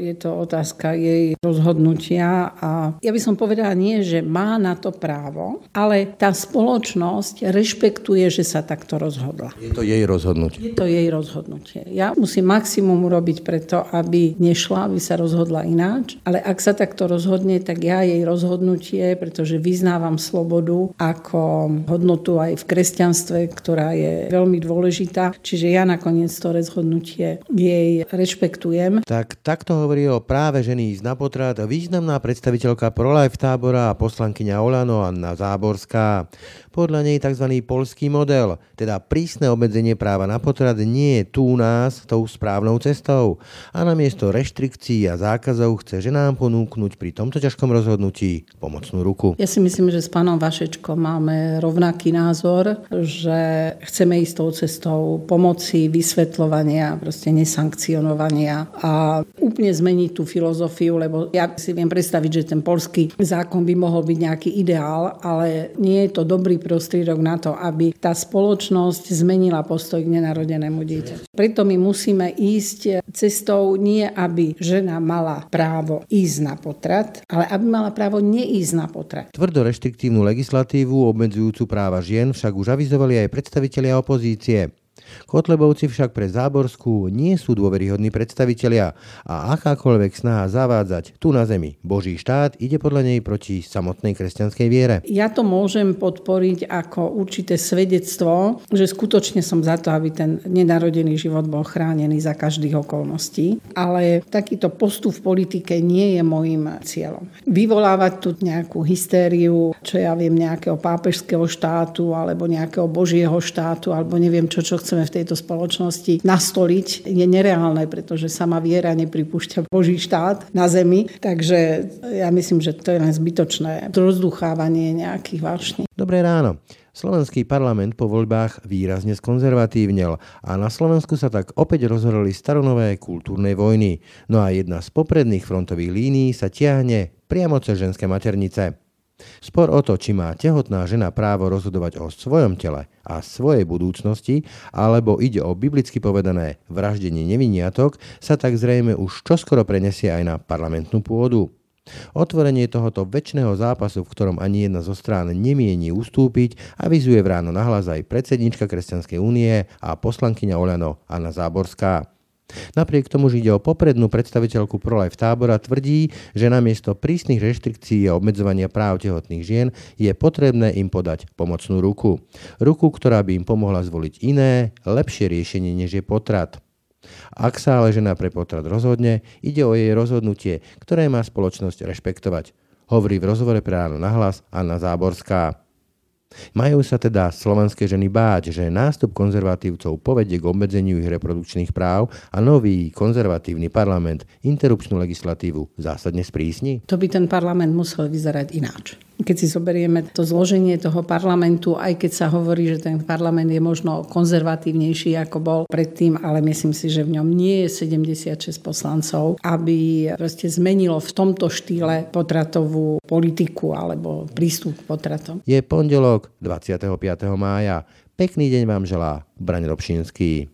Je to otázka jej rozhodnutia a ja by som povedala nie, že má na to právo, ale tá spoločnosť rešpektuje, že sa takto rozhodla. Je to jej rozhodnutie. Je to jej rozhodnutie. Ja musím maximum urobiť preto, aby nešla, aby sa rozhodla ináč, ale ak sa takto rozhodne, tak ja jej rozhodnutie, pretože vyznávam slobodu ako hodnotu aj v kresťanstve, ktorá je veľmi dôležitá, čiže ja nakoniec to rozhodnutie jej rešpektujem. Tak takto hovorí o práve ženy ísť na potrat významná predstaviteľka Prolife tábora a poslankyňa Olano Anna Záborská. Podľa nej tzv. polský model, teda prísne obmedzenie práva na potrat nie je tu nás tou správnou cestou a namiesto reštrikcií a zákazov chce ženám ponúknuť pri tomto ťažkom rozhodnutí pomocnú ruku. Ja si myslím, že s pánom Vašečkom máme rovnaký názor, že chceme ísť tou cestou pomoci, vysvetľovania, proste nesankcionovania a úplne zmeniť tú filozofiu, lebo ja si viem predstaviť, že ten polský zákon by mohol byť nejaký ideál, ale nie je to dobrý prostriedok na to, aby tá spoločnosť zmenila postoj k nenarodenému dieťaťu. Preto my musíme ísť cestou nie, aby žena mala právo ísť na potrat, ale aby mala právo neísť na potrat. Tvrdo reštriktívnu legislatívu obmedzujúcu práva žien však už avizovali aj predstavitelia opozície. Kotlebovci však pre Záborskú nie sú dôveryhodní predstavitelia a akákoľvek snaha zavádzať tu na zemi Boží štát ide podľa nej proti samotnej kresťanskej viere. Ja to môžem podporiť ako určité svedectvo, že skutočne som za to, aby ten nenarodený život bol chránený za každých okolností, ale takýto postup v politike nie je môjim cieľom. Vyvolávať tu nejakú hystériu, čo ja viem, nejakého pápežského štátu alebo nejakého božieho štátu alebo neviem čo, čo chceme v tejto spoločnosti nastoliť, je nereálne, pretože sama viera nepripúšťa Boží štát na zemi. Takže ja myslím, že to je len zbytočné rozduchávanie nejakých vášní. Dobré ráno. Slovenský parlament po voľbách výrazne skonzervatívnel a na Slovensku sa tak opäť rozhorili staronové kultúrnej vojny. No a jedna z popredných frontových línií sa tiahne priamo cez ženské maternice. Spor o to, či má tehotná žena právo rozhodovať o svojom tele a svojej budúcnosti, alebo ide o biblicky povedané vraždenie neviniatok, sa tak zrejme už čoskoro prenesie aj na parlamentnú pôdu. Otvorenie tohoto väčšného zápasu, v ktorom ani jedna zo strán nemieni ustúpiť, avizuje v ráno nahlas aj predsednička Kresťanskej únie a poslankyňa Oľano Anna Záborská. Napriek tomu, že ide o poprednú predstaviteľku ProLife tábora, tvrdí, že namiesto prísnych reštrikcií a obmedzovania práv tehotných žien je potrebné im podať pomocnú ruku. Ruku, ktorá by im pomohla zvoliť iné, lepšie riešenie než je potrat. Ak sa ale žena pre potrat rozhodne, ide o jej rozhodnutie, ktoré má spoločnosť rešpektovať. Hovorí v rozhovore pre ráno nahlas Anna Záborská. Majú sa teda slovenské ženy báť, že nástup konzervatívcov povedie k obmedzeniu ich reprodukčných práv a nový konzervatívny parlament interrupčnú legislatívu zásadne sprísni? To by ten parlament musel vyzerať ináč. Keď si zoberieme to zloženie toho parlamentu, aj keď sa hovorí, že ten parlament je možno konzervatívnejší ako bol predtým, ale myslím si, že v ňom nie je 76 poslancov, aby proste zmenilo v tomto štýle potratovú politiku alebo prístup k potratom. Je pondelok 25. mája. Pekný deň vám želá Braň Robšinský.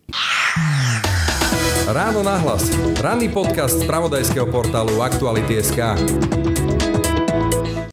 Ráno nahlas. Ranný podcast z pravodajského portálu Aktuality.sk.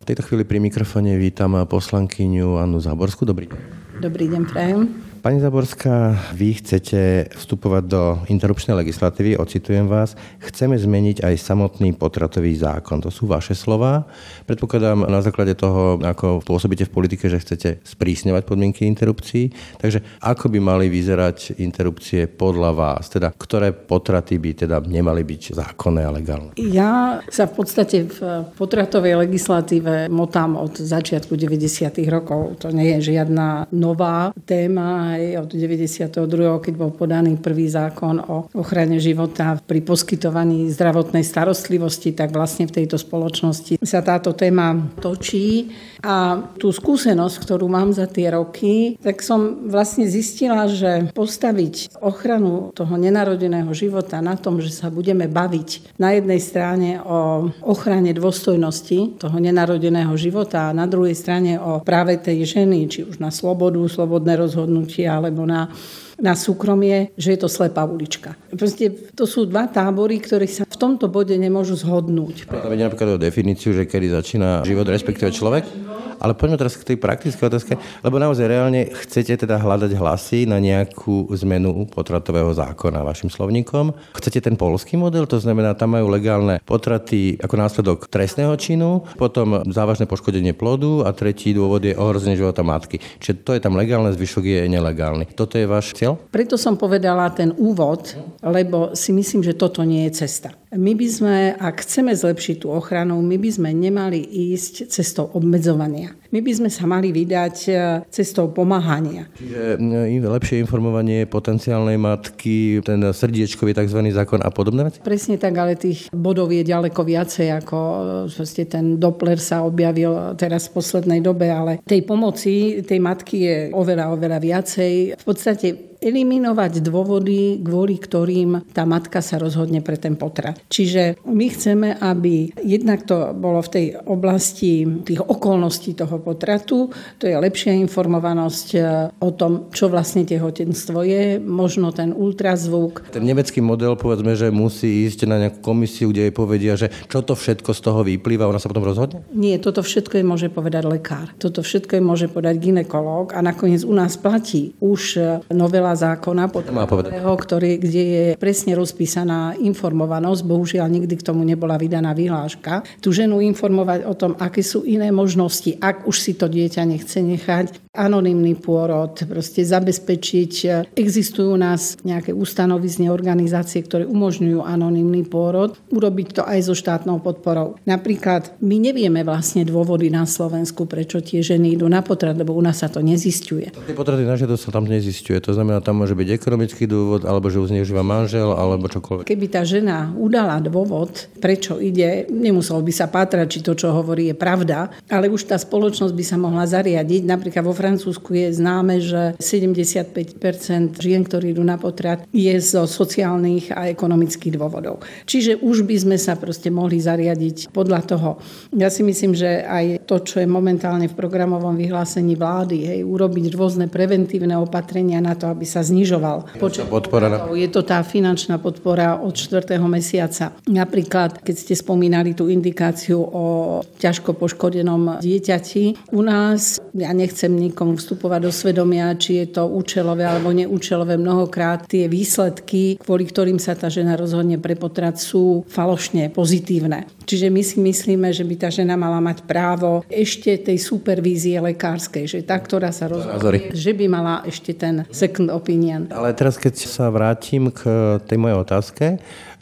V tejto chvíli pri mikrofone vítam poslankyňu Annu Záborskú. Dobrý deň. Dobrý deň, prajem. Pani Zaborská, vy chcete vstupovať do interrupčnej legislatívy, ocitujem vás, chceme zmeniť aj samotný potratový zákon. To sú vaše slova. Predpokladám na základe toho, ako pôsobíte v politike, že chcete sprísňovať podmienky interrupcií. Takže ako by mali vyzerať interrupcie podľa vás? Teda, ktoré potraty by teda nemali byť zákonné a legálne? Ja sa v podstate v potratovej legislatíve motám od začiatku 90. rokov. To nie je žiadna nová téma. Aj od 92. keď bol podaný prvý zákon o ochrane života pri poskytovaní zdravotnej starostlivosti, tak vlastne v tejto spoločnosti sa táto téma točí. A tú skúsenosť, ktorú mám za tie roky, tak som vlastne zistila, že postaviť ochranu toho nenarodeného života na tom, že sa budeme baviť na jednej strane o ochrane dôstojnosti toho nenarodeného života a na druhej strane o práve tej ženy, či už na slobodu, slobodné rozhodnutie alebo na na súkromie, že je to slepá ulička. Proste to sú dva tábory, ktoré sa v tomto bode nemôžu zhodnúť. Tam ide napríklad o definíciu, že kedy začína život, respektíve človek? Ale poďme teraz k tej praktickej otázke, lebo naozaj reálne chcete teda hľadať hlasy na nejakú zmenu potratového zákona vašim slovníkom. Chcete ten polský model, to znamená, tam majú legálne potraty ako následok trestného činu, potom závažné poškodenie plodu a tretí dôvod je ohrozenie života matky. Čiže to je tam legálne, zvyšok je nelegálny. Toto je váš cieľ? Preto som povedala ten úvod, lebo si myslím, že toto nie je cesta. My by sme, ak chceme zlepšiť tú ochranu, my by sme nemali ísť cestou obmedzovania. My by sme sa mali vydať e, cestou pomáhania. Čiže lepšie informovanie potenciálnej matky, ten srdiečkový tzv. zákon a podobné veci? Presne tak, ale tých bodov je ďaleko viacej, ako e, ten Doppler sa objavil teraz v poslednej dobe, ale tej pomoci tej matky je oveľa, oveľa viacej. V podstate eliminovať dôvody, kvôli ktorým tá matka sa rozhodne pre ten potrat. Čiže my chceme, aby jednak to bolo v tej oblasti tých okolností toho potratu, to je lepšia informovanosť e, o tom, čo vlastne tehotenstvo je, možno ten ultrazvuk. Ten nemecký model, povedzme, že musí ísť na nejakú komisiu, kde jej povedia, že čo to všetko z toho vyplýva, ona sa potom rozhodne? Nie, toto všetko je môže povedať lekár. Toto všetko je môže povedať ginekolog a nakoniec u nás platí už novela zákona, potrebného, ktorý, kde je presne rozpísaná informovanosť. Bohužiaľ, nikdy k tomu nebola vydaná vyhláška. Tu ženu informovať o tom, aké sú iné možnosti, ak už si to dieťa nechce nechať anonymný pôrod, proste zabezpečiť. Existujú u nás nejaké ustanovizne organizácie, ktoré umožňujú anonymný pôrod, urobiť to aj so štátnou podporou. Napríklad my nevieme vlastne dôvody na Slovensku, prečo tie ženy idú na potrat, lebo u nás sa to nezistuje. Tie potraty na sa tam nezistuje. To znamená, tam môže byť ekonomický dôvod, alebo že už zneužíva manžel, alebo čokoľvek. Keby tá žena udala dôvod, prečo ide, nemuselo by sa pátrať, či to, čo hovorí, je pravda, ale už tá spoločnosť by sa mohla zariadiť. Napríklad vo Francúzsku je známe, že 75 žien, ktorí idú na potrat, je zo sociálnych a ekonomických dôvodov. Čiže už by sme sa proste mohli zariadiť podľa toho. Ja si myslím, že aj to, čo je momentálne v programovom vyhlásení vlády, hej, urobiť rôzne preventívne opatrenia na to, aby sa znižoval počet podpora. Je to tá finančná podpora od 4. mesiaca. Napríklad, keď ste spomínali tú indikáciu o ťažko poškodenom dieťati, u nás, ja nechcem nikomu vstupovať do svedomia, či je to účelové alebo neúčelové. Mnohokrát tie výsledky, kvôli ktorým sa tá žena rozhodne pre potrat, sú falošne pozitívne. Čiže my si myslíme, že by tá žena mala mať právo ešte tej supervízie lekárskej, že tá, ktorá sa rozhodne, že by mala ešte ten second opinion. Ale teraz, keď sa vrátim k tej mojej otázke,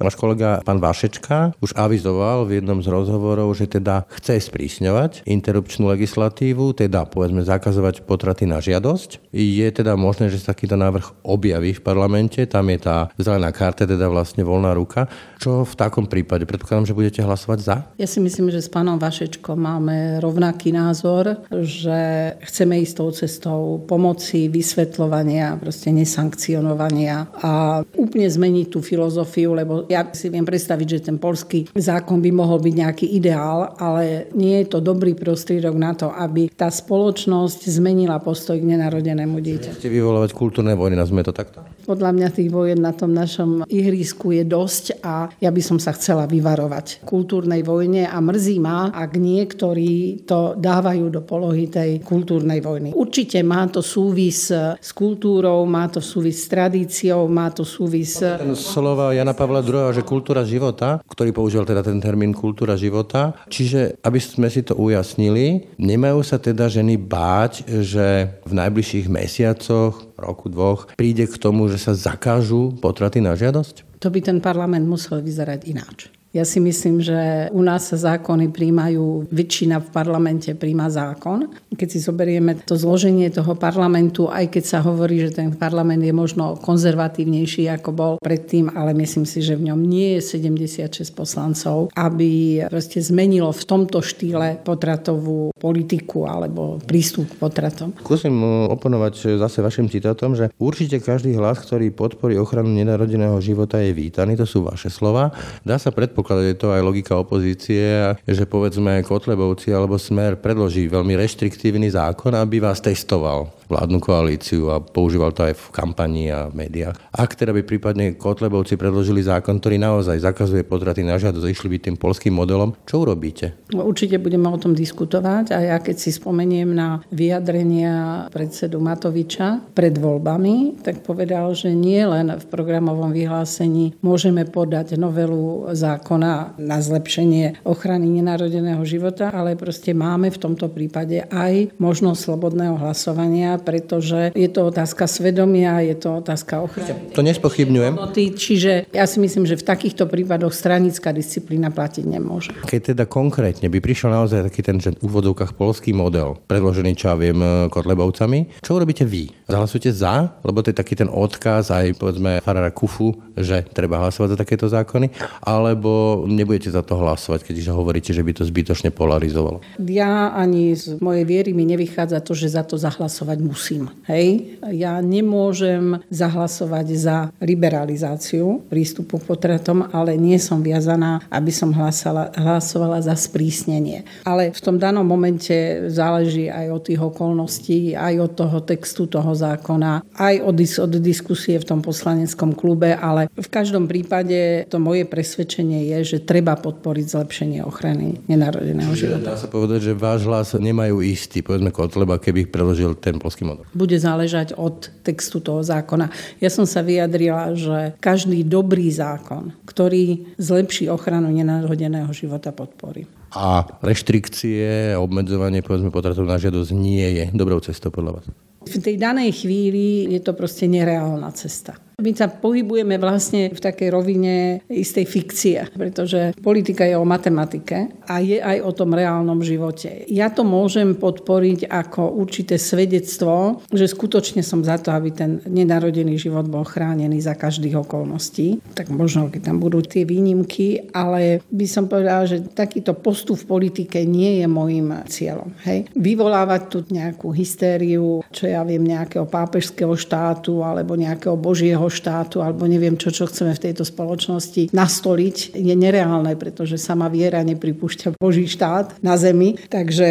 Náš kolega pán Vašečka už avizoval v jednom z rozhovorov, že teda chce sprísňovať interrupčnú legislatívu, teda povedzme zakazovať potraty na žiadosť. Je teda možné, že sa takýto návrh objaví v parlamente, tam je tá zelená karta, teda vlastne voľná ruka. Čo v takom prípade? Predpokladám, že budete hlasovať za? Ja si myslím, že s pánom Vašečkom máme rovnaký názor, že chceme ísť tou cestou pomoci, vysvetľovania, proste nesankcionovania a úplne zmeniť tú filozofiu, lebo ja si viem predstaviť, že ten polský zákon by mohol byť nejaký ideál, ale nie je to dobrý prostriedok na to, aby tá spoločnosť zmenila postoj k nenarodenému dieťaťu. Chcete vyvolávať kultúrne vojny, nazme to takto? Podľa mňa tých vojen na tom našom ihrisku je dosť a ja by som sa chcela vyvarovať kultúrnej vojne a mrzí ma, ak niektorí to dávajú do polohy tej kultúrnej vojny. Určite má to súvis s kultúrou, má to súvis s tradíciou, má to súvis... Ten slova Jana Pavla II, že kultúra života, ktorý použil teda ten termín kultúra života, čiže aby sme si to ujasnili, nemajú sa teda ženy báť, že v najbližších mesiacoch, roku, dvoch, príde k tomu, že sa zakážu potraty na žiadosť? To by ten parlament musel vyzerať ináč. Ja si myslím, že u nás sa zákony príjmajú, väčšina v parlamente príjma zákon. Keď si zoberieme to zloženie toho parlamentu, aj keď sa hovorí, že ten parlament je možno konzervatívnejší, ako bol predtým, ale myslím si, že v ňom nie je 76 poslancov, aby proste zmenilo v tomto štýle potratovú politiku alebo prístup k potratom. Skúsim oponovať zase vašim citátom, že určite každý hlas, ktorý podporí ochranu nenarodeného života je vítaný, to sú vaše slova. Dá sa predpokladať, predpokladať, je to aj logika opozície, že povedzme Kotlebovci alebo Smer predloží veľmi reštriktívny zákon, aby vás testoval vládnu koalíciu a používal to aj v kampani a v médiách. Ak teda by prípadne Kotlebovci predložili zákon, ktorý naozaj zakazuje potraty na žiadosť, išli by tým polským modelom, čo urobíte? Určite budeme o tom diskutovať a ja keď si spomeniem na vyjadrenia predsedu Matoviča pred voľbami, tak povedal, že nie len v programovom vyhlásení môžeme podať novelu zákona na zlepšenie ochrany nenarodeného života, ale proste máme v tomto prípade aj možnosť slobodného hlasovania pretože je to otázka svedomia, je to otázka ochrany. To nespochybňujem. Čiže ja si myslím, že v takýchto prípadoch stranická disciplína platiť nemôže. Keď teda konkrétne by prišiel naozaj taký ten, že v úvodovkách polský model, predložený, čo ja viem, Kotlebovcami, čo urobíte vy? Zahlasujete za? Lebo to je taký ten odkaz aj povedzme Farara Kufu, že treba hlasovať za takéto zákony, alebo nebudete za to hlasovať, keď hovoríte, že by to zbytočne polarizovalo? Ja ani z mojej viery mi nevychádza to, že za to zahlasovať musím. Hej? Ja nemôžem zahlasovať za liberalizáciu prístupu k potratom, ale nie som viazaná, aby som hlasala, hlasovala za sprísnenie. Ale v tom danom momente záleží aj od tých okolností, aj od toho textu toho zákona, aj od, od diskusie v tom poslaneckom klube, ale v každom prípade to moje presvedčenie je, že treba podporiť zlepšenie ochrany nenarodeného života. Dá sa povedať, že váš hlas nemajú istý, povedzme Kotleba, keby preložil ten polský európsky model? Bude záležať od textu toho zákona. Ja som sa vyjadrila, že každý dobrý zákon, ktorý zlepší ochranu nenarodeného života, podporí. A reštrikcie, obmedzovanie povedzme potratov na žiadosť nie je dobrou cestou podľa vás? V tej danej chvíli je to proste nereálna cesta. My sa pohybujeme vlastne v takej rovine istej fikcie, pretože politika je o matematike a je aj o tom reálnom živote. Ja to môžem podporiť ako určité svedectvo, že skutočne som za to, aby ten nenarodený život bol chránený za každých okolností. Tak možno, keď tam budú tie výnimky, ale by som povedala, že takýto postup v politike nie je môjim cieľom. Hej. Vyvolávať tu nejakú hystériu, čo ja viem, nejakého pápežského štátu alebo nejakého božieho štátu alebo neviem čo, čo chceme v tejto spoločnosti nastoliť, je nereálne, pretože sama viera nepripúšťa Boží štát na zemi. Takže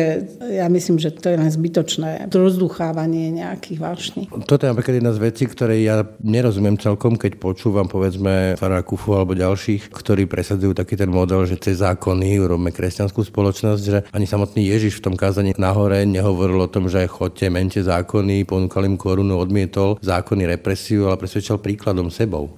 ja myslím, že to je len zbytočné rozduchávanie nejakých vášní. Toto je napríklad jedna z vecí, ktoré ja nerozumiem celkom, keď počúvam povedzme Fara Kufu alebo ďalších, ktorí presadzujú taký ten model, že cez zákony urobíme kresťanskú spoločnosť, že ani samotný Ježiš v tom kázaní nahore nehovoril o tom, že chodte, mente zákony, ponúkal im korunu, odmietol zákony represiu, ale presvedčal príkladom sebou.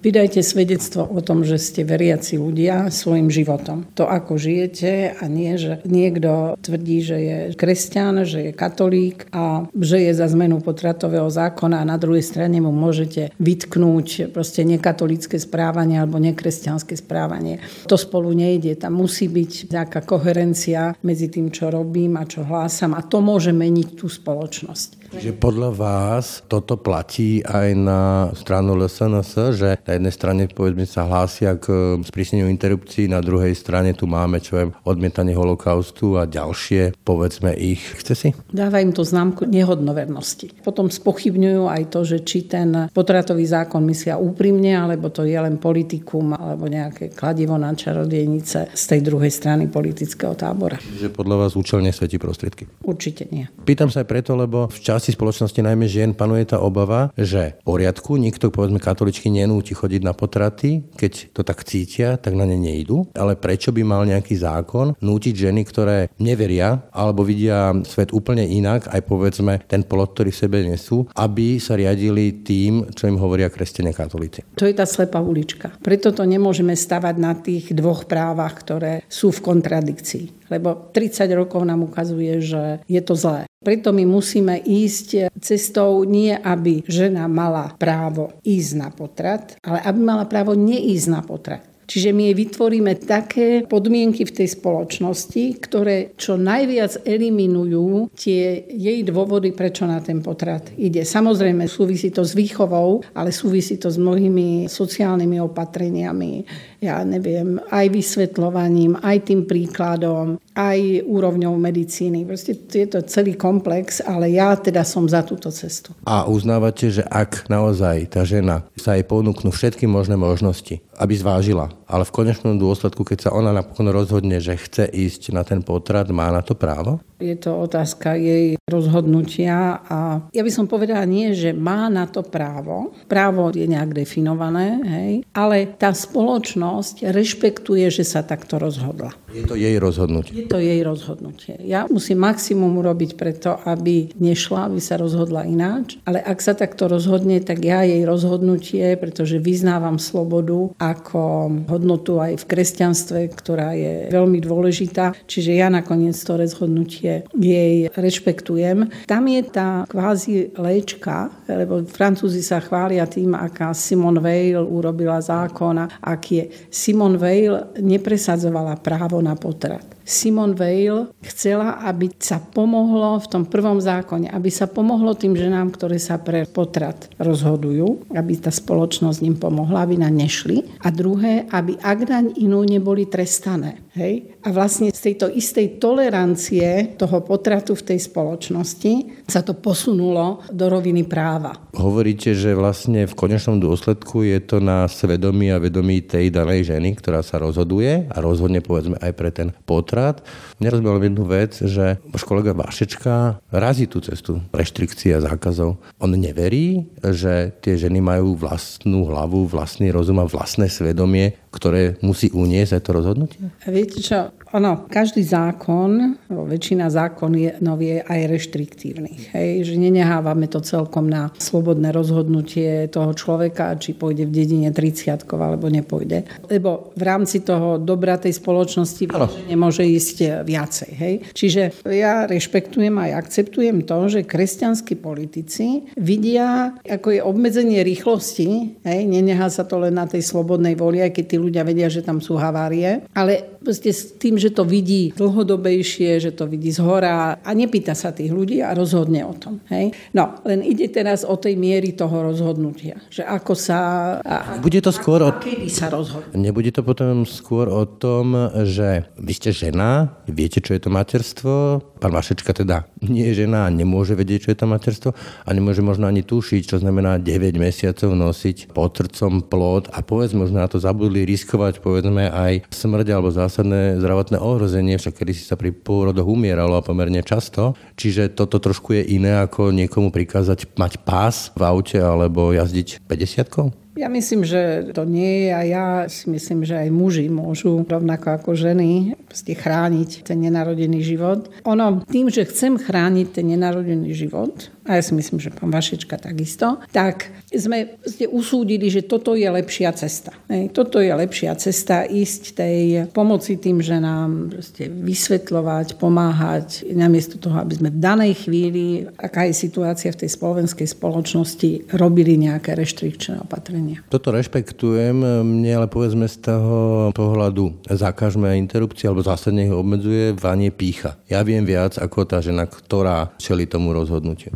Vydajte svedectvo o tom, že ste veriaci ľudia svojim životom. To, ako žijete a nie, že niekto tvrdí, že je kresťan, že je katolík a že je za zmenu potratového zákona a na druhej strane mu môžete vytknúť proste nekatolické správanie alebo nekresťanské správanie. To spolu nejde. Tam musí byť nejaká koherencia medzi tým, čo robím a čo hlásam a to môže meniť tú spoločnosť. Že podľa vás toto platí aj na stranu LSNS, že na jednej strane povedzme sa hlásia k um, sprísneniu interrupcií, na druhej strane tu máme čo je odmietanie holokaustu a ďalšie, povedzme ich. Chce si? Dáva im to známku nehodnovernosti. Potom spochybňujú aj to, že či ten potratový zákon myslia úprimne, alebo to je len politikum, alebo nejaké kladivo na čarodejnice z tej druhej strany politického tábora. Že podľa vás účelne svetí prostriedky? Určite nie. Pýtam sa aj preto, lebo v časti spoločnosti najmä žien panuje tá obava, že poriadku, nikto povedzme katoličky nenúti chodiť na potraty, keď to tak cítia, tak na ne nejdu. Ale prečo by mal nejaký zákon nútiť ženy, ktoré neveria alebo vidia svet úplne inak, aj povedzme ten plot, ktorý v sebe nesú, aby sa riadili tým, čo im hovoria kresťania katolíci. To je tá slepá ulička. Preto to nemôžeme stavať na tých dvoch právach, ktoré sú v kontradikcii lebo 30 rokov nám ukazuje, že je to zlé. Preto my musíme ísť cestou nie, aby žena mala právo ísť na potrat, ale aby mala právo neísť na potrat. Čiže my jej vytvoríme také podmienky v tej spoločnosti, ktoré čo najviac eliminujú tie jej dôvody, prečo na ten potrat ide. Samozrejme, súvisí to s výchovou, ale súvisí to s mnohými sociálnymi opatreniami, ja neviem, aj vysvetľovaním, aj tým príkladom, aj úrovňou medicíny. Proste je to celý komplex, ale ja teda som za túto cestu. A uznávate, že ak naozaj tá žena sa jej ponúknú všetky možné možnosti, aby zvážila, ale v konečnom dôsledku, keď sa ona napokon rozhodne, že chce ísť na ten potrat, má na to právo? Je to otázka jej rozhodnutia a ja by som povedala nie, že má na to právo. Právo je nejak definované, hej, ale tá spoločnosť rešpektuje, že sa takto rozhodla. Je to jej rozhodnutie. Je to jej rozhodnutie. Ja musím maximum urobiť preto, aby nešla, aby sa rozhodla ináč, ale ak sa takto rozhodne, tak ja jej rozhodnutie, pretože vyznávam slobodu ako hodnotu aj v kresťanstve, ktorá je veľmi dôležitá, čiže ja nakoniec to rozhodnutie jej rešpektujem. Tam je tá kvázi léčka, lebo Francúzi sa chvália tým, aká Simone Weil urobila zákon, ak je Simone Weil nepresadzovala právo na potrat. Simon Weil chcela, aby sa pomohlo v tom prvom zákone, aby sa pomohlo tým ženám, ktoré sa pre potrat rozhodujú, aby tá spoločnosť im pomohla, aby na nešli. A druhé, aby ak na inú neboli trestané. Hej? A vlastne z tejto istej tolerancie toho potratu v tej spoločnosti sa to posunulo do roviny práva. Hovoríte, že vlastne v konečnom dôsledku je to na svedomí a vedomí tej danej ženy, ktorá sa rozhoduje a rozhodne povedzme aj pre ten potrat viackrát. Nerozumel jednu vec, že váš kolega Vašečka razí tú cestu reštrikcií a zákazov. On neverí, že tie ženy majú vlastnú hlavu, vlastný rozum a vlastné svedomie, ktoré musí uniesť aj to rozhodnutie? Viete čo, ono, každý zákon, väčšina zákonov je aj reštriktívnych. Hej? Že nenehávame to celkom na slobodné rozhodnutie toho človeka, či pôjde v dedine 30 alebo nepôjde. Lebo v rámci toho dobra tej spoločnosti nemôže ísť viacej. Hej? Čiže ja rešpektujem aj akceptujem to, že kresťanskí politici vidia, ako je obmedzenie rýchlosti, hej? nenehá sa to len na tej slobodnej voli, aj keď tí ľudia vedia, že tam sú havárie, ale s tým, že to vidí dlhodobejšie, že to vidí z hora a nepýta sa tých ľudí a rozhodne o tom. Hej? No, len ide teraz o tej miery toho rozhodnutia. Že ako sa... A, Bude to skôr o... Kedy sa rozhodne. Nebude to potom skôr o tom, že vy ste žena, viete, čo je to materstvo, pán Vašečka teda nie je žena a nemôže vedieť, čo je to materstvo a nemôže možno ani tušiť, čo znamená 9 mesiacov nosiť pod srdcom plod a povedzme, možno na to zabudli riskovať povedzme aj smrť alebo zásadné zdravotné ohrozenie, však kedy si sa pri pôrodoch umieralo a pomerne často. Čiže toto trošku je iné ako niekomu prikázať mať pás v aute alebo jazdiť 50 ja myslím, že to nie je a ja si myslím, že aj muži môžu rovnako ako ženy chrániť ten nenarodený život. Ono tým, že chcem chrániť ten nenarodený život, a ja si myslím, že pán Vašečka takisto, tak sme ste usúdili, že toto je lepšia cesta. Hej, toto je lepšia cesta ísť tej pomoci tým ženám, vysvetľovať, pomáhať, namiesto toho, aby sme v danej chvíli, aká je situácia v tej slovenskej spoločnosti, robili nejaké reštrikčné opatrenia. Toto rešpektujem, mne ale povedzme z toho pohľadu zakážme interrupcie alebo zásadne ich obmedzuje, vanie pícha. Ja viem viac ako tá žena, ktorá čeli tomu rozhodnutiu.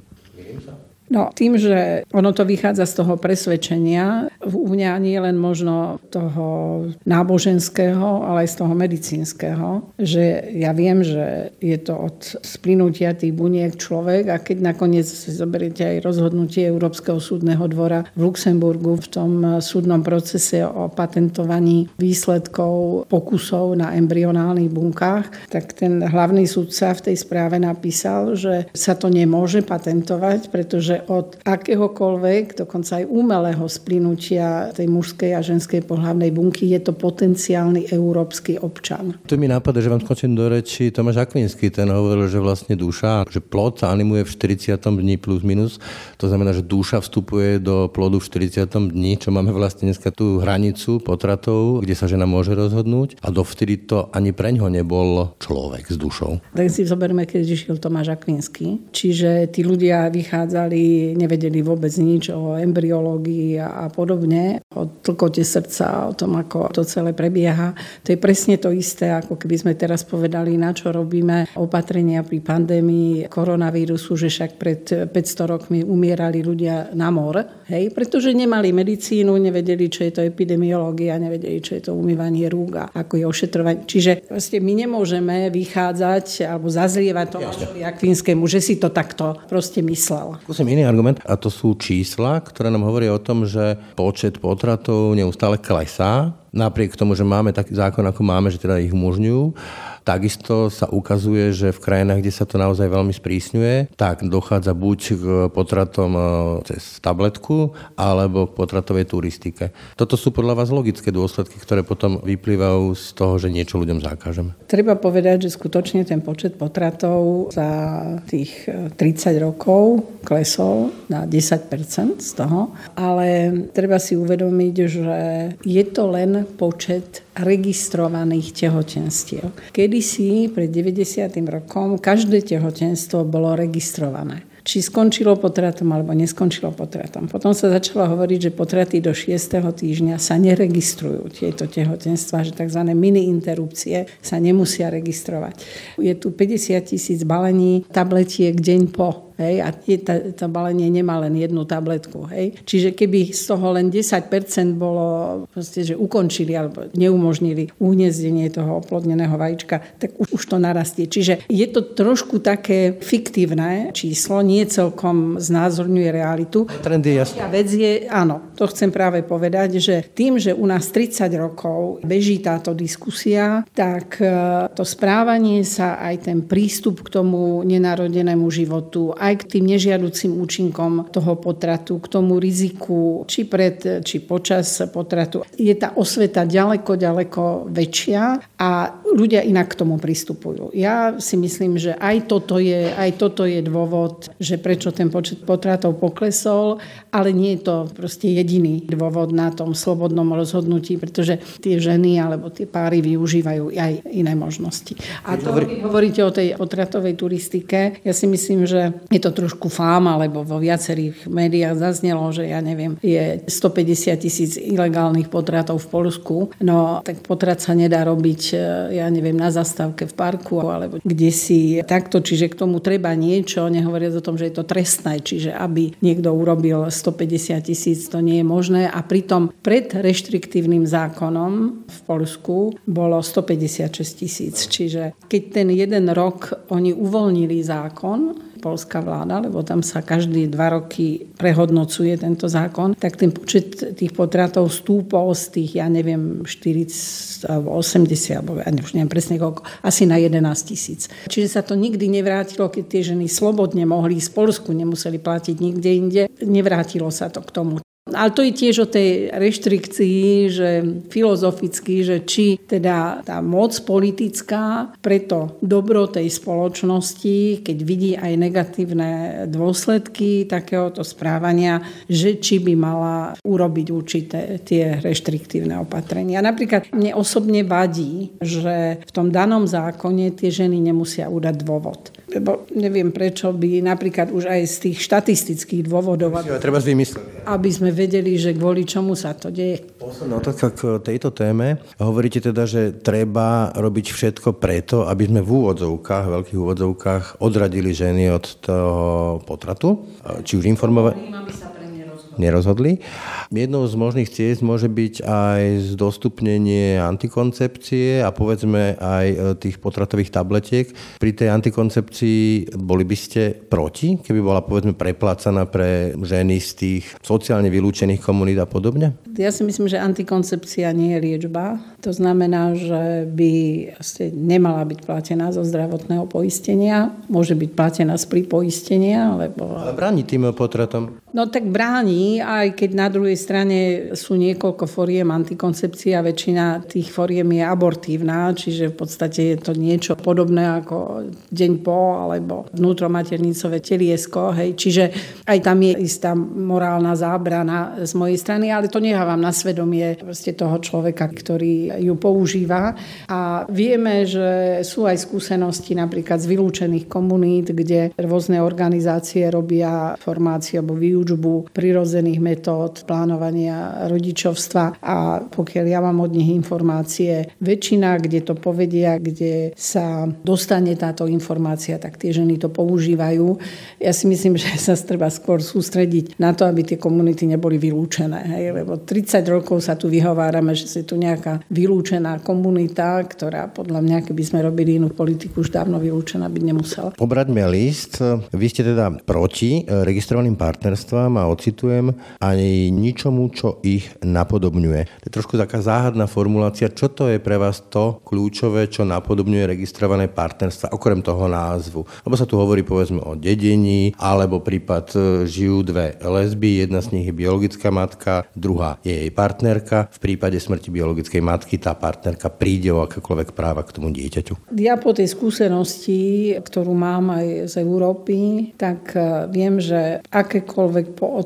No tým, že ono to vychádza z toho presvedčenia, u mňa nie len možno toho náboženského, ale aj z toho medicínskeho, že ja viem, že je to od splynutia tých buniek človek a keď nakoniec si zoberiete aj rozhodnutie Európskeho súdneho dvora v Luxemburgu v tom súdnom procese o patentovaní výsledkov pokusov na embryonálnych bunkách, tak ten hlavný súdca v tej správe napísal, že sa to nemôže patentovať, pretože od akéhokoľvek, dokonca aj umelého splynutia tej mužskej a ženskej pohľavnej bunky je to potenciálny európsky občan. Tu mi napadá, že vám skočím do reči Tomáš Akvinsky, ten hovoril, že vlastne duša, že plod sa animuje v 40. dni plus minus, to znamená, že duša vstupuje do plodu v 40. dni, čo máme vlastne dneska tú hranicu potratov, kde sa žena môže rozhodnúť a dovtedy to ani pre ňo nebol človek s dušou. Tak si zoberme, keď žišiel Tomáš Akvinsky. Čiže tí ľudia vychádzali, nevedeli vôbec nič o embryológii a, a podobne, o tlkote srdca, o tom, ako to celé prebieha. To je presne to isté, ako keby sme teraz povedali, na čo robíme opatrenia pri pandémii koronavírusu, že však pred 500 rokmi umierali ľudia na mor, hej, pretože nemali medicínu, nevedeli, čo je to epidemiológia, nevedeli, čo je to umývanie rúk a ako je ošetrovanie. Čiže vlastne my nemôžeme vychádzať alebo zazlievať Tomášovi Akvinskému, že si to takto proste myslel. Skúsim iný argument a to sú čísla, ktoré nám hovoria o tom, že počet potratov neustále klesá napriek tomu, že máme taký zákon, ako máme, že teda ich umožňujú. Takisto sa ukazuje, že v krajinách, kde sa to naozaj veľmi sprísňuje, tak dochádza buď k potratom e, cez tabletku, alebo k potratovej turistike. Toto sú podľa vás logické dôsledky, ktoré potom vyplývajú z toho, že niečo ľuďom zakážeme. Treba povedať, že skutočne ten počet potratov za tých 30 e, rokov klesol na 10% z toho, ale treba si uvedomiť, že je to len počet registrovaných tehotenstiev. Kedysi, pred 90. rokom, každé tehotenstvo bolo registrované či skončilo potratom alebo neskončilo potratom. Potom sa začalo hovoriť, že potraty do 6. týždňa sa neregistrujú tieto tehotenstva, že tzv. mini interrupcie sa nemusia registrovať. Je tu 50 tisíc balení tabletiek deň po Hej, a tá, tá balenie nemá len jednu tabletku. Hej. Čiže keby z toho len 10% bolo, proste, že ukončili alebo neumožnili uhniezdenie toho oplodneného vajíčka, tak už, už to narastie. Čiže je to trošku také fiktívne číslo, nie celkom znázorňuje realitu. Trend je jasný. A vec je, áno, to chcem práve povedať, že tým, že u nás 30 rokov beží táto diskusia, tak e, to správanie sa aj ten prístup k tomu nenarodenému životu, aj k tým nežiaducím účinkom toho potratu, k tomu riziku, či pred, či počas potratu. Je tá osveta ďaleko, ďaleko väčšia a ľudia inak k tomu pristupujú. Ja si myslím, že aj toto je, aj toto je dôvod, že prečo ten počet potratov poklesol, ale nie je to proste jediný dôvod na tom slobodnom rozhodnutí, pretože tie ženy alebo tie páry využívajú aj iné možnosti. A to, keď hovoríte o tej potratovej turistike, ja si myslím, že je to trošku fáma, lebo vo viacerých médiách zaznelo, že ja neviem, je 150 tisíc ilegálnych potratov v Polsku, no tak potrat sa nedá robiť, e, ja neviem, na zastávke v parku alebo kde si takto, čiže k tomu treba niečo, nehovoriac o tom, že je to trestné, čiže aby niekto urobil 150 tisíc, to nie je možné a pritom pred reštriktívnym zákonom v Polsku bolo 156 tisíc, čiže keď ten jeden rok oni uvoľnili zákon, polská vláda, lebo tam sa každý dva roky prehodnocuje tento zákon, tak ten počet tých potratov stúpol z tých, ja neviem, 40 alebo 80, alebo ja už neviem presne koľko, asi na 11 tisíc. Čiže sa to nikdy nevrátilo, keď tie ženy slobodne mohli z Polsku, nemuseli platiť nikde inde. Nevrátilo sa to k tomu. Ale to je tiež o tej reštrikcii, že filozoficky, že či teda tá moc politická preto dobro tej spoločnosti, keď vidí aj negatívne dôsledky takéhoto správania, že či by mala urobiť určité tie reštriktívne opatrenia. Napríklad mne osobne vadí, že v tom danom zákone tie ženy nemusia udať dôvod. lebo neviem prečo by napríklad už aj z tých štatistických dôvodov, aby, treba aby sme vedeli, že kvôli čomu sa to deje. Posledná otázka k tejto téme. Hovoríte teda, že treba robiť všetko preto, aby sme v úvodzovkách, veľkých úvodzovkách odradili ženy od toho potratu, či už informovať nerozhodli. Jednou z možných ciest môže byť aj zdostupnenie antikoncepcie a povedzme aj e, tých potratových tabletiek. Pri tej antikoncepcii boli by ste proti, keby bola povedzme preplácaná pre ženy z tých sociálne vylúčených komunít a podobne? Ja si myslím, že antikoncepcia nie je liečba. To znamená, že by ste nemala byť platená zo zdravotného poistenia. Môže byť platená z pripoistenia. Lebo... Ale bráni tým potratom. No tak bráni, aj keď na druhej strane sú niekoľko foriem antikoncepcie a väčšina tých foriem je abortívna, čiže v podstate je to niečo podobné ako deň po alebo vnútromaternicové teliesko. Hej. Čiže aj tam je istá morálna zábrana z mojej strany, ale to nechávam na svedomie toho človeka, ktorý ju používa. A vieme, že sú aj skúsenosti napríklad z vylúčených komunít, kde rôzne organizácie robia formáciu alebo výučbu účbu prirodzených metód plánovania rodičovstva a pokiaľ ja mám od nich informácie, väčšina, kde to povedia, kde sa dostane táto informácia, tak tie ženy to používajú. Ja si myslím, že sa treba skôr sústrediť na to, aby tie komunity neboli vylúčené. Hej? Lebo 30 rokov sa tu vyhovárame, že si tu nejaká vylúčená komunita, ktorá podľa mňa, keby sme robili inú politiku, už dávno vylúčená byť nemusela. Pobraďme list. Vy ste teda proti registrovaným partnerstvom svedectvám a ocitujem ani ničomu, čo ich napodobňuje. To je trošku taká záhadná formulácia. Čo to je pre vás to kľúčové, čo napodobňuje registrované partnerstva, okrem toho názvu? Lebo sa tu hovorí povedzme o dedení, alebo prípad e, žijú dve lesby, jedna z nich je biologická matka, druhá je jej partnerka. V prípade smrti biologickej matky tá partnerka príde o akékoľvek práva k tomu dieťaťu. Ja po tej skúsenosti, ktorú mám aj z Európy, tak e, viem, že akékoľvek po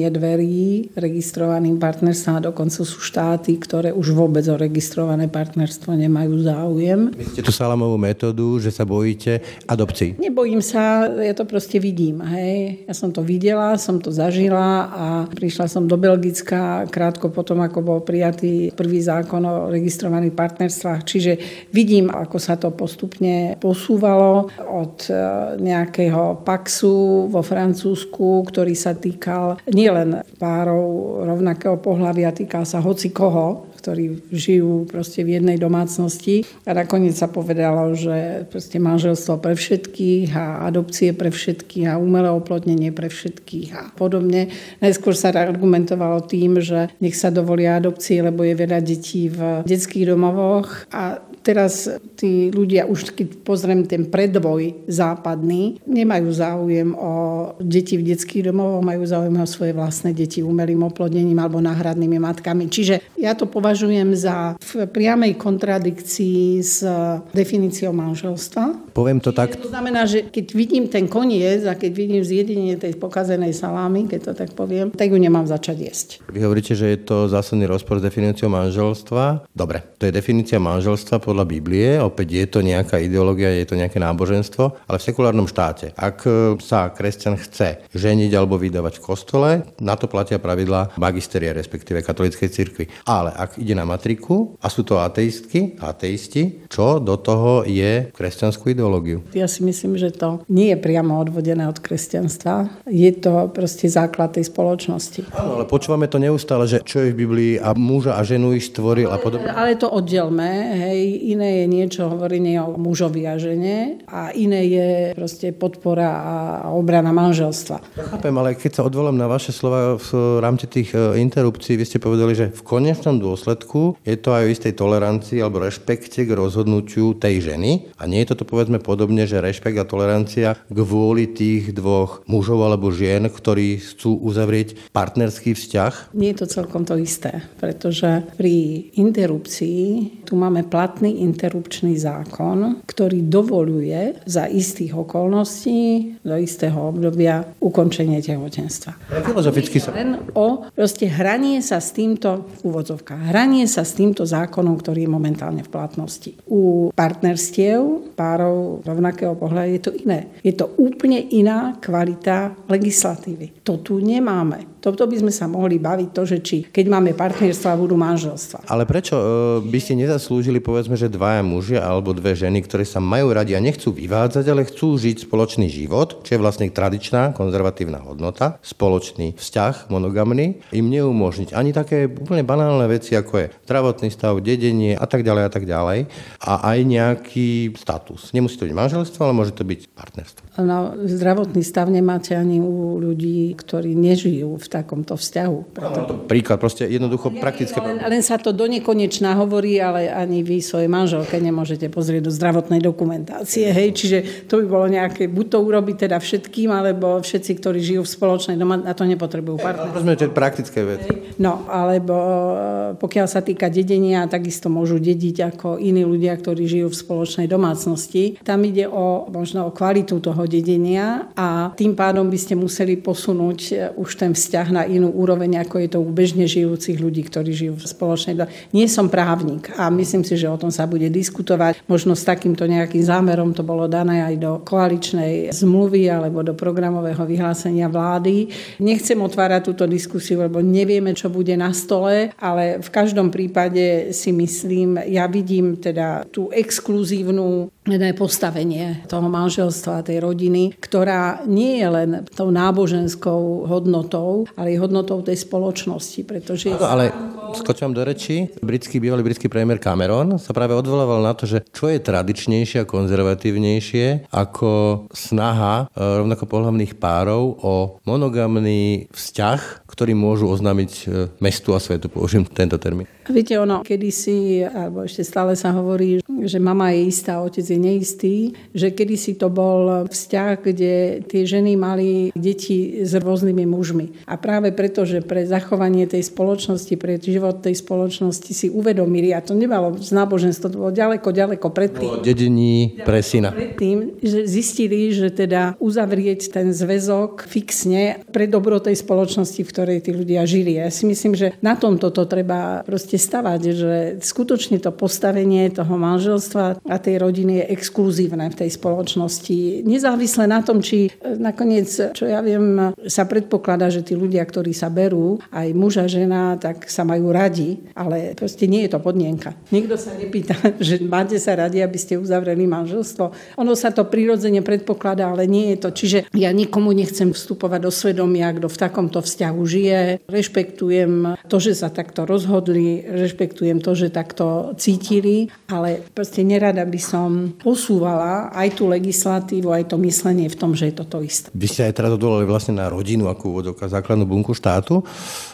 otvorenie dverí registrovaným partnerstvom a dokonca sú štáty, ktoré už vôbec o registrované partnerstvo nemajú záujem. Myslíte tú salamovú metódu, že sa bojíte adopcií? Nebojím sa, ja to proste vidím. Hej. Ja som to videla, som to zažila a prišla som do Belgicka krátko potom, ako bol prijatý prvý zákon o registrovaných partnerstvách. Čiže vidím, ako sa to postupne posúvalo od e, nejakého Paxu vo Francúzsku, ktorý sa týkal nielen párov rovnakého pohľavia, týkal sa hoci koho, ktorí žijú proste v jednej domácnosti. A nakoniec sa povedalo, že proste manželstvo pre všetkých a adopcie pre všetkých a umelé oplodnenie pre všetkých a podobne. Najskôr sa argumentovalo tým, že nech sa dovolia adopcie, lebo je veľa detí v detských domovoch a teraz tí ľudia, už keď pozriem ten predvoj západný, nemajú záujem o deti v detských domovoch, majú záujem o svoje vlastné deti umelým oplodnením alebo náhradnými matkami. Čiže ja to považujem za v priamej kontradikcii s definíciou manželstva. Poviem to tak. To znamená, že keď vidím ten koniec a keď vidím zjedenie tej pokazenej salámy, keď to tak poviem, tak ju nemám začať jesť. Vy hovoríte, že je to zásadný rozpor s definíciou manželstva. Dobre, to je definícia manželstva podľa Biblie, opäť je to nejaká ideológia, je to nejaké náboženstvo, ale v sekulárnom štáte, ak e, sa kresťan chce ženiť alebo vydávať v kostole, na to platia pravidlá magisteria, respektíve katolíckej cirkvi. Ale ak ide na matriku a sú to ateistky, ateisti, čo do toho je kresťanskú ideológiu? Ja si myslím, že to nie je priamo odvodené od kresťanstva. Je to proste základ tej spoločnosti. Áno, ale počúvame to neustále, že čo je v Biblii a muža a ženu ich stvoril a podobne. Ale to oddelme, hej, iné je niečo hovorenie o mužovi a žene a iné je proste podpora a obrana manželstva. Chápem, ale keď sa odvolám na vaše slova v rámci tých e, interrupcií, vy ste povedali, že v konečnom dôsledku je to aj o istej tolerancii alebo rešpekte k rozhodnutiu tej ženy a nie je to povedzme podobne, že rešpekt a tolerancia kvôli tých dvoch mužov alebo žien, ktorí chcú uzavrieť partnerský vzťah? Nie je to celkom to isté, pretože pri interrupcii tu máme platný platný interrupčný zákon, ktorý dovoluje za istých okolností do istého obdobia ukončenie tehotenstva. Filozoficky sa... Len o proste hranie sa s týmto, úvodzovka, hranie sa s týmto zákonom, ktorý je momentálne v platnosti. U partnerstiev, párov rovnakého pohľadu, je to iné. Je to úplne iná kvalita legislatívy. To tu nemáme. Toto by sme sa mohli baviť to, že či keď máme partnerstva, budú manželstva. Ale prečo e, by ste nezaslúžili povedzme, že dvaja muži alebo dve ženy, ktoré sa majú radi a nechcú vyvádzať, ale chcú žiť spoločný život, čo je vlastne tradičná konzervatívna hodnota, spoločný vzťah monogamný, im neumožniť ani také úplne banálne veci, ako je zdravotný stav, dedenie a tak ďalej a tak ďalej a aj nejaký status. Nemusí to byť manželstvo, ale môže to byť partnerstvo. No, zdravotný stav nemáte ani u ľudí, ktorí nežijú v takomto vzťahu. Preto... No, príklad, proste jednoducho nie, praktické. Len, len sa to do nekonečná hovorí, ale ani vy svojej manželke nemôžete pozrieť do zdravotnej dokumentácie. Hej? Čiže to by bolo nejaké, buď to urobiť teda všetkým, alebo všetci, ktorí žijú v spoločnej doma, na to nepotrebujú partner. Rozumiem, praktické veci. No, alebo e, pokiaľ sa týka dedenia, takisto môžu dediť ako iní ľudia, ktorí žijú v spoločnej domácnosti. Tam ide o možno o kvalitu toho dedenia a tým pádom by ste museli posunúť e, už ten vzťah na inú úroveň, ako je to u bežne žijúcich ľudí, ktorí žijú v spoločnej. Nie som právnik a myslím si, že o tom sa bude diskutovať. Možno s takýmto nejakým zámerom to bolo dané aj do koaličnej zmluvy alebo do programového vyhlásenia vlády. Nechcem otvárať túto diskusiu, lebo nevieme, čo bude na stole, ale v každom prípade si myslím, ja vidím teda tú exkluzívnu postavenie toho manželstva, tej rodiny, ktorá nie je len tou náboženskou hodnotou, ale aj hodnotou tej spoločnosti. Pretože... No, ale skočím do reči, britský, bývalý britský premiér Cameron sa práve odvolával na to, že čo je tradičnejšie a konzervatívnejšie ako snaha e, rovnako pohľavných párov o monogamný vzťah, ktorý môžu oznámiť e, mestu a svetu, použijem tento termín. Viete, ono kedysi, alebo ešte stále sa hovorí, že mama je istá, otec je neistý, že kedysi to bol vzťah, kde tie ženy mali deti s rôznymi mužmi. A práve preto, že pre zachovanie tej spoločnosti, pre život tej spoločnosti si uvedomili, a to nemalo z náboženstva, to bolo ďaleko, ďaleko predtým. O dedení pre syna. Predtým, že zistili, že teda uzavrieť ten zväzok fixne pre dobro tej spoločnosti, v ktorej tí ľudia žili. Ja si myslím, že na tomto to treba proste stavať, že skutočne to postavenie toho manželstva a tej rodiny je exkluzívne v tej spoločnosti. Nezávisle na tom, či e, nakoniec, čo ja viem, sa predpokladá, že tí ľudia, ktorí sa berú, aj muž a žena, tak sa majú radi, ale proste nie je to podmienka. Nikto sa nepýta, že máte sa radi, aby ste uzavreli manželstvo. Ono sa to prirodzene predpokladá, ale nie je to. Čiže ja nikomu nechcem vstupovať do svedomia, kto v takomto vzťahu žije. Rešpektujem to, že sa takto rozhodli, rešpektujem to, že takto cítili, ale proste nerada by som posúvala aj tú legislatívu, aj to myslenie v tom, že je to to isté. Vy ste aj teraz odvolali vlastne na rodinu ako úvodovka základnú bunku štátu.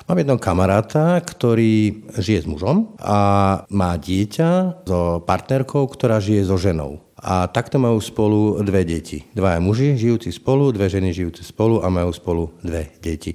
Mám jedného kamaráta, ktorý žije s mužom a má dieťa so partnerkou, ktorá žije so ženou. A takto majú spolu dve deti. Dvaja muži žijúci spolu, dve ženy žijúce spolu a majú spolu dve deti.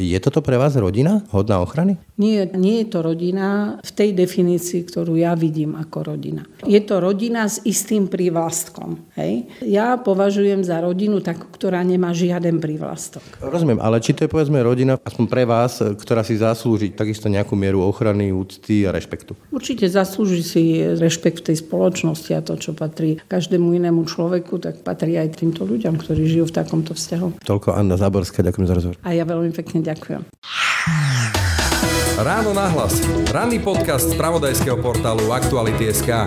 Je toto pre vás rodina hodná ochrany? Nie, nie je to rodina v tej definícii, ktorú ja vidím ako rodina. Je to rodina s istým prívlastkom. Hej? Ja považujem za rodinu takú, ktorá nemá žiaden prívlastok. Rozumiem, ale či to je povedzme rodina, aspoň pre vás, ktorá si zaslúži takisto nejakú mieru ochrany, úcty a rešpektu? Určite zaslúži si rešpekt v tej spoločnosti a to, čo patrí každému inému človeku, tak patrí aj týmto ľuďom, ktorí žijú v takomto vzťahu. Toľko Anna Záborská, ďakujem za rozhovor. A ja veľmi pekne Ďakujem. Ráno nahlas. Ranný podcast z pravodajského portálu Aktuality.sk.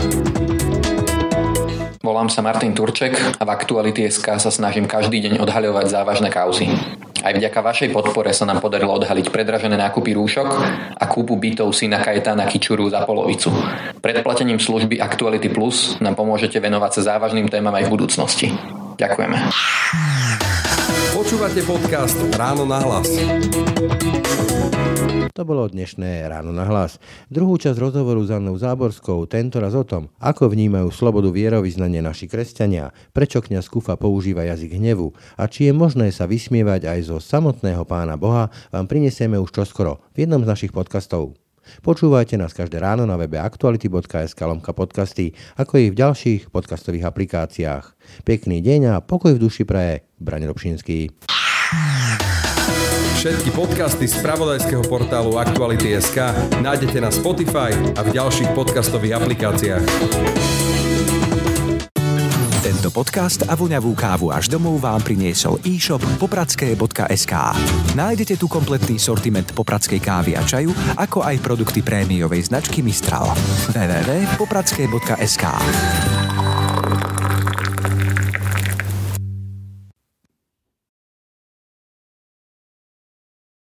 Volám sa Martin Turček a v Aktuality.sk sa snažím každý deň odhaľovať závažné kauzy. Aj vďaka vašej podpore sa nám podarilo odhaliť predražené nákupy rúšok a kúpu bytov syna Kajetána Kičuru za polovicu. Predplatením služby Actuality Plus nám pomôžete venovať sa závažným témam aj v budúcnosti. Ďakujeme. Počúvate podcast Ráno na hlas. To bolo dnešné ráno na hlas. Druhú časť rozhovoru s Annou Záborskou, tento raz o tom, ako vnímajú slobodu vierovýznania naši kresťania, prečo kňaz Kufa používa jazyk hnevu a či je možné sa vysmievať aj zo samotného pána Boha, vám prinesieme už čoskoro v jednom z našich podcastov. Počúvajte nás každé ráno na webe aktuality.sk lomka podcasty, ako i v ďalších podcastových aplikáciách. Pekný deň a pokoj v duši pre Brani Robšinský. Všetky podcasty z pravodajského portálu Aktuality.sk nájdete na Spotify a v ďalších podcastových aplikáciách. Tento podcast a voňavú kávu až domov vám priniesol e-shop popradské.sk. Nájdete tu kompletný sortiment popradskej kávy a čaju, ako aj produkty prémiovej značky Mistral. www.popradské.sk